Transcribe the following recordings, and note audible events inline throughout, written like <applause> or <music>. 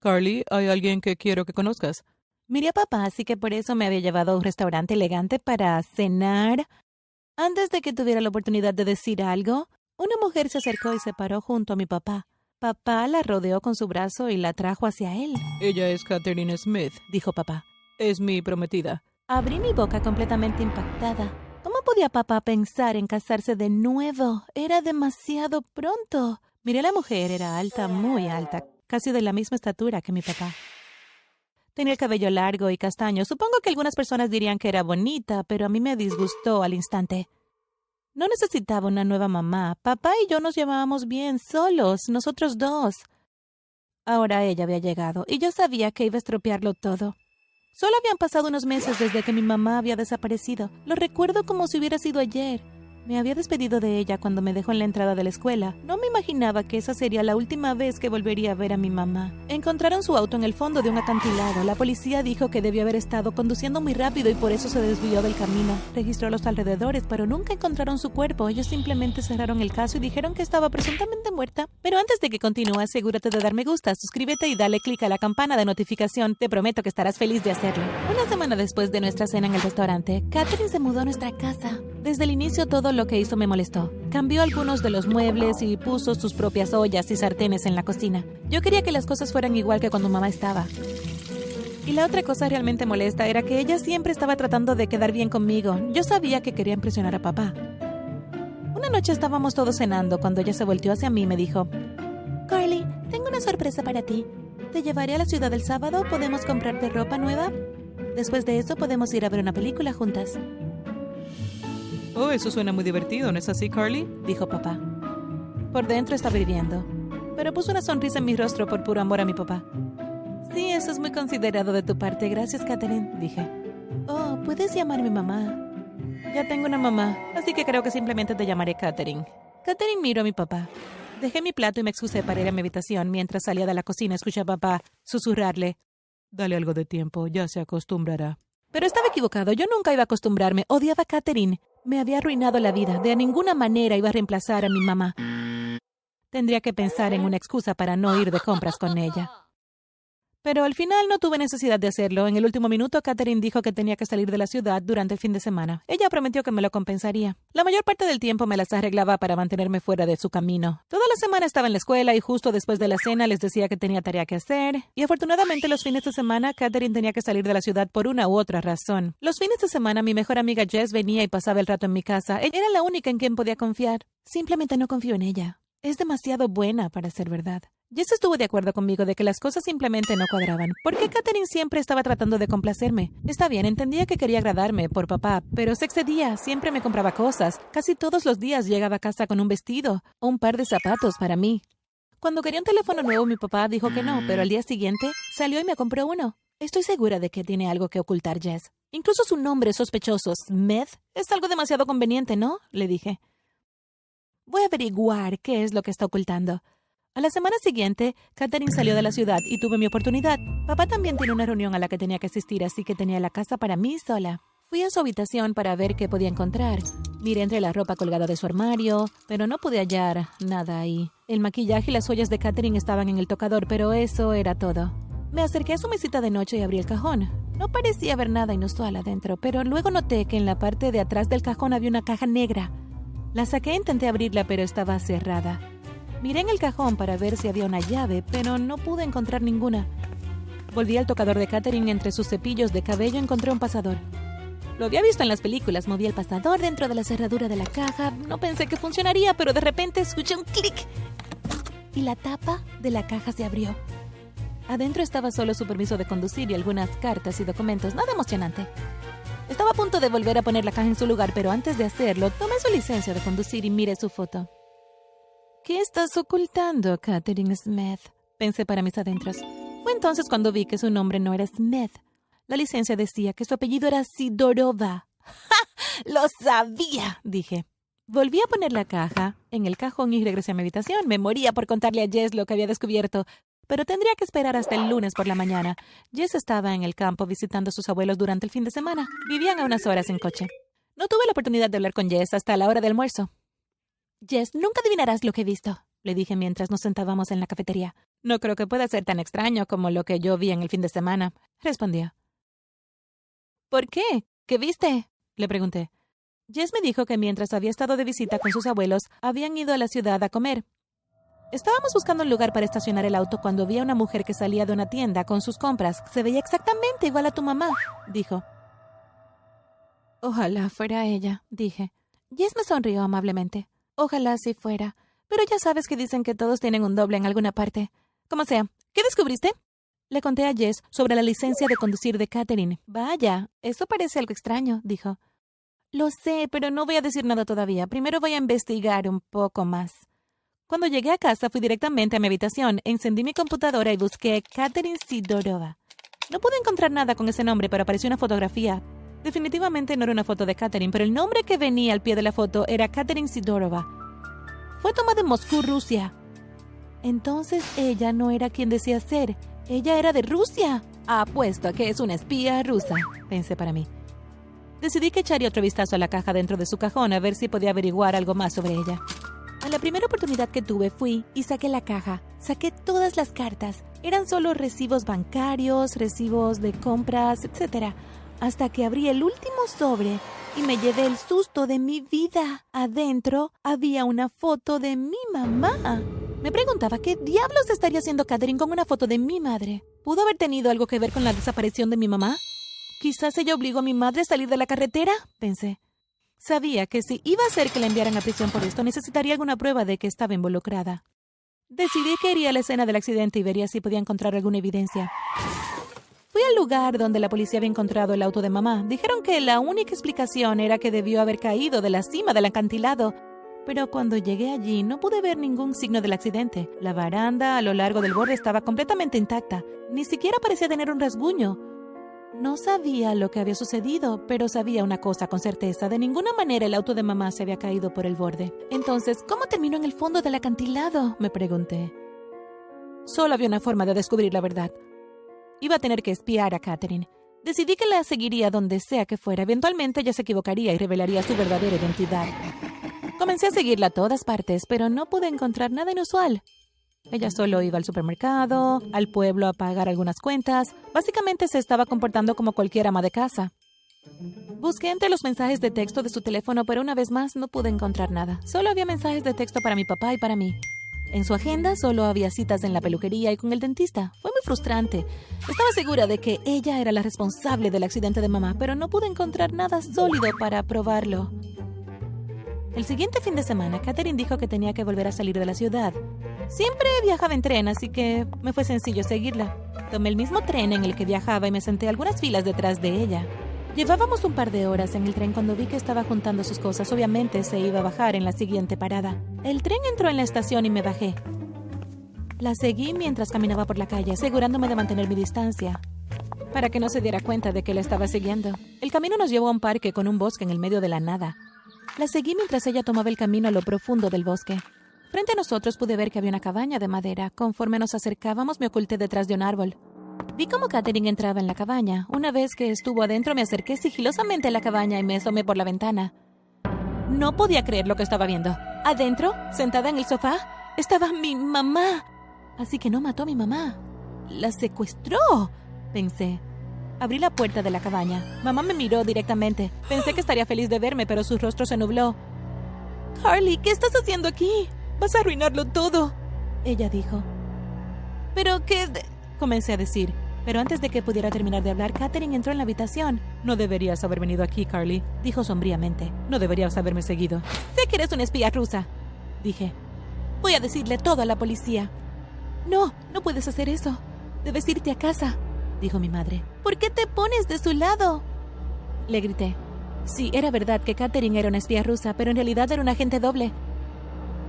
Carly, hay alguien que quiero que conozcas. Miré a papá, así que por eso me había llevado a un restaurante elegante para cenar. Antes de que tuviera la oportunidad de decir algo, una mujer se acercó y se paró junto a mi papá. Papá la rodeó con su brazo y la trajo hacia él. Ella es Catherine Smith, dijo papá. Es mi prometida. Abrí mi boca completamente impactada. ¿Cómo podía papá pensar en casarse de nuevo? Era demasiado pronto. Miré a la mujer, era alta, muy alta, casi de la misma estatura que mi papá. Tenía el cabello largo y castaño. Supongo que algunas personas dirían que era bonita, pero a mí me disgustó al instante. No necesitaba una nueva mamá. Papá y yo nos llevábamos bien, solos, nosotros dos. Ahora ella había llegado, y yo sabía que iba a estropearlo todo. Solo habían pasado unos meses desde que mi mamá había desaparecido. Lo recuerdo como si hubiera sido ayer. Me había despedido de ella cuando me dejó en la entrada de la escuela. No me imaginaba que esa sería la última vez que volvería a ver a mi mamá. Encontraron su auto en el fondo de un acantilado. La policía dijo que debió haber estado conduciendo muy rápido y por eso se desvió del camino. Registró los alrededores, pero nunca encontraron su cuerpo. Ellos simplemente cerraron el caso y dijeron que estaba presuntamente muerta. Pero antes de que continúe, asegúrate de dar me gusta, suscríbete y dale clic a la campana de notificación. Te prometo que estarás feliz de hacerlo. Una después de nuestra cena en el restaurante, Catherine se mudó a nuestra casa. Desde el inicio todo lo que hizo me molestó. Cambió algunos de los muebles y puso sus propias ollas y sartenes en la cocina. Yo quería que las cosas fueran igual que cuando mamá estaba. Y la otra cosa realmente molesta era que ella siempre estaba tratando de quedar bien conmigo. Yo sabía que quería impresionar a papá. Una noche estábamos todos cenando cuando ella se volteó hacia mí y me dijo, Carly, tengo una sorpresa para ti. Te llevaré a la ciudad el sábado, podemos comprarte ropa nueva. Después de eso podemos ir a ver una película juntas. Oh, eso suena muy divertido, ¿no es así, Carly? dijo papá. Por dentro estaba hirviendo, pero puso una sonrisa en mi rostro por puro amor a mi papá. Sí, eso es muy considerado de tu parte. Gracias, Catherine, dije. Oh, puedes llamarme mamá. Ya tengo una mamá, así que creo que simplemente te llamaré Catherine. Catherine miró a mi papá. Dejé mi plato y me excusé para ir a mi habitación. Mientras salía de la cocina, escuché a papá susurrarle. Dale algo de tiempo, ya se acostumbrará. Pero estaba equivocado. Yo nunca iba a acostumbrarme. Odiaba a Catherine. Me había arruinado la vida. De ninguna manera iba a reemplazar a mi mamá. Tendría que pensar en una excusa para no ir de compras con ella. Pero al final no tuve necesidad de hacerlo. En el último minuto, Catherine dijo que tenía que salir de la ciudad durante el fin de semana. Ella prometió que me lo compensaría. La mayor parte del tiempo me las arreglaba para mantenerme fuera de su camino. Toda la semana estaba en la escuela y justo después de la cena les decía que tenía tarea que hacer. Y afortunadamente los fines de semana, Catherine tenía que salir de la ciudad por una u otra razón. Los fines de semana mi mejor amiga Jess venía y pasaba el rato en mi casa. Ella era la única en quien podía confiar. Simplemente no confío en ella. Es demasiado buena para ser verdad. Jess estuvo de acuerdo conmigo de que las cosas simplemente no cuadraban. Porque Katherine siempre estaba tratando de complacerme. Está bien, entendía que quería agradarme por papá, pero se excedía, siempre me compraba cosas. Casi todos los días llegaba a casa con un vestido o un par de zapatos para mí. Cuando quería un teléfono nuevo, mi papá dijo que no, pero al día siguiente salió y me compró uno. Estoy segura de que tiene algo que ocultar Jess. Incluso su nombre sospechoso, Smith, es algo demasiado conveniente, ¿no? le dije. Voy a averiguar qué es lo que está ocultando. A la semana siguiente, Catherine salió de la ciudad y tuve mi oportunidad. Papá también tiene una reunión a la que tenía que asistir, así que tenía la casa para mí sola. Fui a su habitación para ver qué podía encontrar. Miré entre la ropa colgada de su armario, pero no pude hallar nada ahí. El maquillaje y las ollas de Catherine estaban en el tocador, pero eso era todo. Me acerqué a su mesita de noche y abrí el cajón. No parecía haber nada inusual adentro, pero luego noté que en la parte de atrás del cajón había una caja negra. La saqué e intenté abrirla, pero estaba cerrada. Miré en el cajón para ver si había una llave, pero no pude encontrar ninguna. Volví al tocador de Catherine entre sus cepillos de cabello encontré un pasador. Lo había visto en las películas, moví el pasador dentro de la cerradura de la caja. No pensé que funcionaría, pero de repente escuché un clic. Y la tapa de la caja se abrió. Adentro estaba solo su permiso de conducir y algunas cartas y documentos, nada emocionante. Estaba a punto de volver a poner la caja en su lugar, pero antes de hacerlo, tomé su licencia de conducir y miré su foto. ¿Qué estás ocultando, Catherine Smith? Pensé para mis adentros. Fue entonces cuando vi que su nombre no era Smith. La licencia decía que su apellido era Sidorova. <laughs> ¡Ja! ¡Lo sabía! dije. Volví a poner la caja en el cajón y regresé a mi habitación. Me moría por contarle a Jess lo que había descubierto, pero tendría que esperar hasta el lunes por la mañana. Jess estaba en el campo visitando a sus abuelos durante el fin de semana. Vivían a unas horas en coche. No tuve la oportunidad de hablar con Jess hasta la hora del almuerzo. Jess, nunca adivinarás lo que he visto, le dije mientras nos sentábamos en la cafetería. No creo que pueda ser tan extraño como lo que yo vi en el fin de semana, respondió. ¿Por qué? ¿Qué viste? le pregunté. Jess me dijo que mientras había estado de visita con sus abuelos, habían ido a la ciudad a comer. Estábamos buscando un lugar para estacionar el auto cuando vi a una mujer que salía de una tienda con sus compras. Se veía exactamente igual a tu mamá, dijo. Ojalá fuera ella, dije. Jess me sonrió amablemente. Ojalá así fuera. Pero ya sabes que dicen que todos tienen un doble en alguna parte. Como sea, ¿qué descubriste? Le conté a Jess sobre la licencia de conducir de Catherine. Vaya, eso parece algo extraño, dijo. Lo sé, pero no voy a decir nada todavía. Primero voy a investigar un poco más. Cuando llegué a casa fui directamente a mi habitación, encendí mi computadora y busqué Catherine Sidorova. No pude encontrar nada con ese nombre, pero apareció una fotografía. Definitivamente no era una foto de Catherine, pero el nombre que venía al pie de la foto era Catherine Sidorova. Fue tomada en Moscú, Rusia. Entonces ella no era quien decía ser. Ella era de Rusia. Apuesto a que es una espía rusa, pensé para mí. Decidí que echaría otro vistazo a la caja dentro de su cajón a ver si podía averiguar algo más sobre ella. A la primera oportunidad que tuve fui y saqué la caja. Saqué todas las cartas. Eran solo recibos bancarios, recibos de compras, etc. Hasta que abrí el último sobre y me llevé el susto de mi vida. Adentro había una foto de mi mamá. Me preguntaba qué diablos estaría haciendo Catherine con una foto de mi madre. ¿Pudo haber tenido algo que ver con la desaparición de mi mamá? Quizás ella obligó a mi madre a salir de la carretera, pensé. Sabía que si iba a hacer que la enviaran a prisión por esto, necesitaría alguna prueba de que estaba involucrada. Decidí que iría a la escena del accidente y vería si podía encontrar alguna evidencia. Al lugar donde la policía había encontrado el auto de mamá. Dijeron que la única explicación era que debió haber caído de la cima del acantilado. Pero cuando llegué allí no pude ver ningún signo del accidente. La baranda a lo largo del borde estaba completamente intacta. Ni siquiera parecía tener un rasguño. No sabía lo que había sucedido, pero sabía una cosa con certeza. De ninguna manera el auto de mamá se había caído por el borde. Entonces, ¿cómo terminó en el fondo del acantilado? me pregunté. Solo había una forma de descubrir la verdad. Iba a tener que espiar a Catherine. Decidí que la seguiría donde sea que fuera. Eventualmente ella se equivocaría y revelaría su verdadera identidad. Comencé a seguirla a todas partes, pero no pude encontrar nada inusual. Ella solo iba al supermercado, al pueblo a pagar algunas cuentas. Básicamente se estaba comportando como cualquier ama de casa. Busqué entre los mensajes de texto de su teléfono, pero una vez más no pude encontrar nada. Solo había mensajes de texto para mi papá y para mí. En su agenda solo había citas en la peluquería y con el dentista. Fue muy frustrante. Estaba segura de que ella era la responsable del accidente de mamá, pero no pude encontrar nada sólido para probarlo. El siguiente fin de semana, Catherine dijo que tenía que volver a salir de la ciudad. Siempre viajaba en tren, así que me fue sencillo seguirla. Tomé el mismo tren en el que viajaba y me senté algunas filas detrás de ella. Llevábamos un par de horas en el tren cuando vi que estaba juntando sus cosas. Obviamente se iba a bajar en la siguiente parada. El tren entró en la estación y me bajé. La seguí mientras caminaba por la calle, asegurándome de mantener mi distancia, para que no se diera cuenta de que la estaba siguiendo. El camino nos llevó a un parque con un bosque en el medio de la nada. La seguí mientras ella tomaba el camino a lo profundo del bosque. Frente a nosotros pude ver que había una cabaña de madera. Conforme nos acercábamos me oculté detrás de un árbol. Vi cómo Katherine entraba en la cabaña. Una vez que estuvo adentro me acerqué sigilosamente a la cabaña y me asomé por la ventana. No podía creer lo que estaba viendo. Adentro, sentada en el sofá, estaba mi mamá. Así que no mató a mi mamá. La secuestró, pensé. Abrí la puerta de la cabaña. Mamá me miró directamente. Pensé que estaría feliz de verme, pero su rostro se nubló. Carly, ¿qué estás haciendo aquí? Vas a arruinarlo todo. Ella dijo. ¿Pero qué? Comencé a decir. Pero antes de que pudiera terminar de hablar, Katherine entró en la habitación. No deberías haber venido aquí, Carly, dijo sombríamente. No deberías haberme seguido. Sé que eres una espía rusa, dije. Voy a decirle todo a la policía. No, no puedes hacer eso. Debes irte a casa dijo mi madre. ¿Por qué te pones de su lado? Le grité. Sí, era verdad que Catherine era una espía rusa, pero en realidad era un agente doble.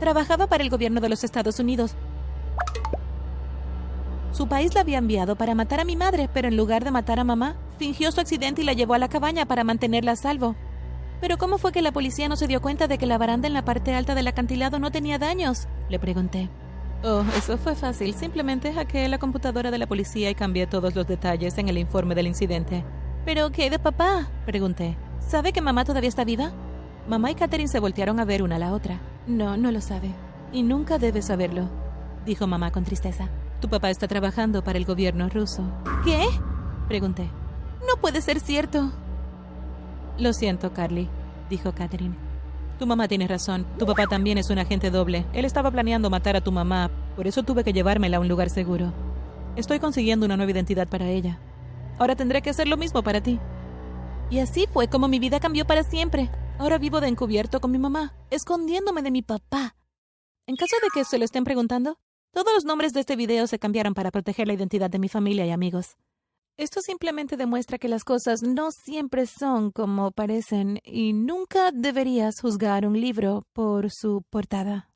Trabajaba para el gobierno de los Estados Unidos. Su país la había enviado para matar a mi madre, pero en lugar de matar a mamá, fingió su accidente y la llevó a la cabaña para mantenerla a salvo. Pero ¿cómo fue que la policía no se dio cuenta de que la baranda en la parte alta del acantilado no tenía daños? Le pregunté. Oh, eso fue fácil. Simplemente hackeé la computadora de la policía y cambié todos los detalles en el informe del incidente. ¿Pero qué de papá? Pregunté. ¿Sabe que mamá todavía está viva? Mamá y Catherine se voltearon a ver una a la otra. No, no lo sabe. Y nunca debe saberlo, dijo mamá con tristeza. Tu papá está trabajando para el gobierno ruso. ¿Qué? Pregunté. No puede ser cierto. Lo siento, Carly, dijo Catherine. Tu mamá tiene razón. Tu papá también es un agente doble. Él estaba planeando matar a tu mamá, por eso tuve que llevármela a un lugar seguro. Estoy consiguiendo una nueva identidad para ella. Ahora tendré que hacer lo mismo para ti. Y así fue como mi vida cambió para siempre. Ahora vivo de encubierto con mi mamá, escondiéndome de mi papá. En caso de que se lo estén preguntando, todos los nombres de este video se cambiaron para proteger la identidad de mi familia y amigos. Esto simplemente demuestra que las cosas no siempre son como parecen y nunca deberías juzgar un libro por su portada.